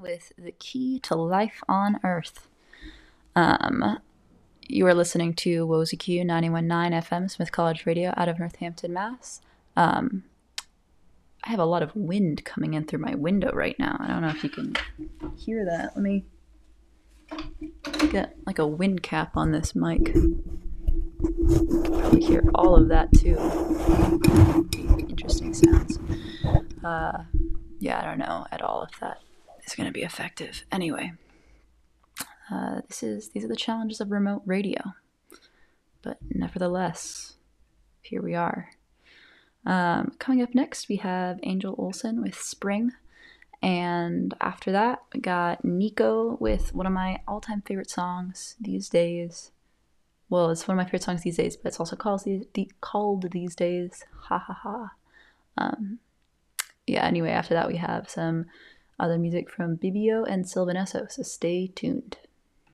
with The Key to Life on Earth. Um, you are listening to WOZQ 919 FM, Smith College Radio, out of Northampton, Mass. Um, I have a lot of wind coming in through my window right now. I don't know if you can hear that. Let me get like a wind cap on this mic. Probably hear all of that too. Interesting sounds. Uh, yeah, I don't know at all if that is going to be effective. Anyway, uh, this is these are the challenges of remote radio, but nevertheless, here we are. Um, coming up next, we have Angel Olsen with Spring. And after that, we got Nico with one of my all time favorite songs these days. Well, it's one of my favorite songs these days, but it's also called, the, the, called these days. Ha ha ha. Um, yeah, anyway, after that, we have some other music from Bibio and Sylvan Esso, so stay tuned.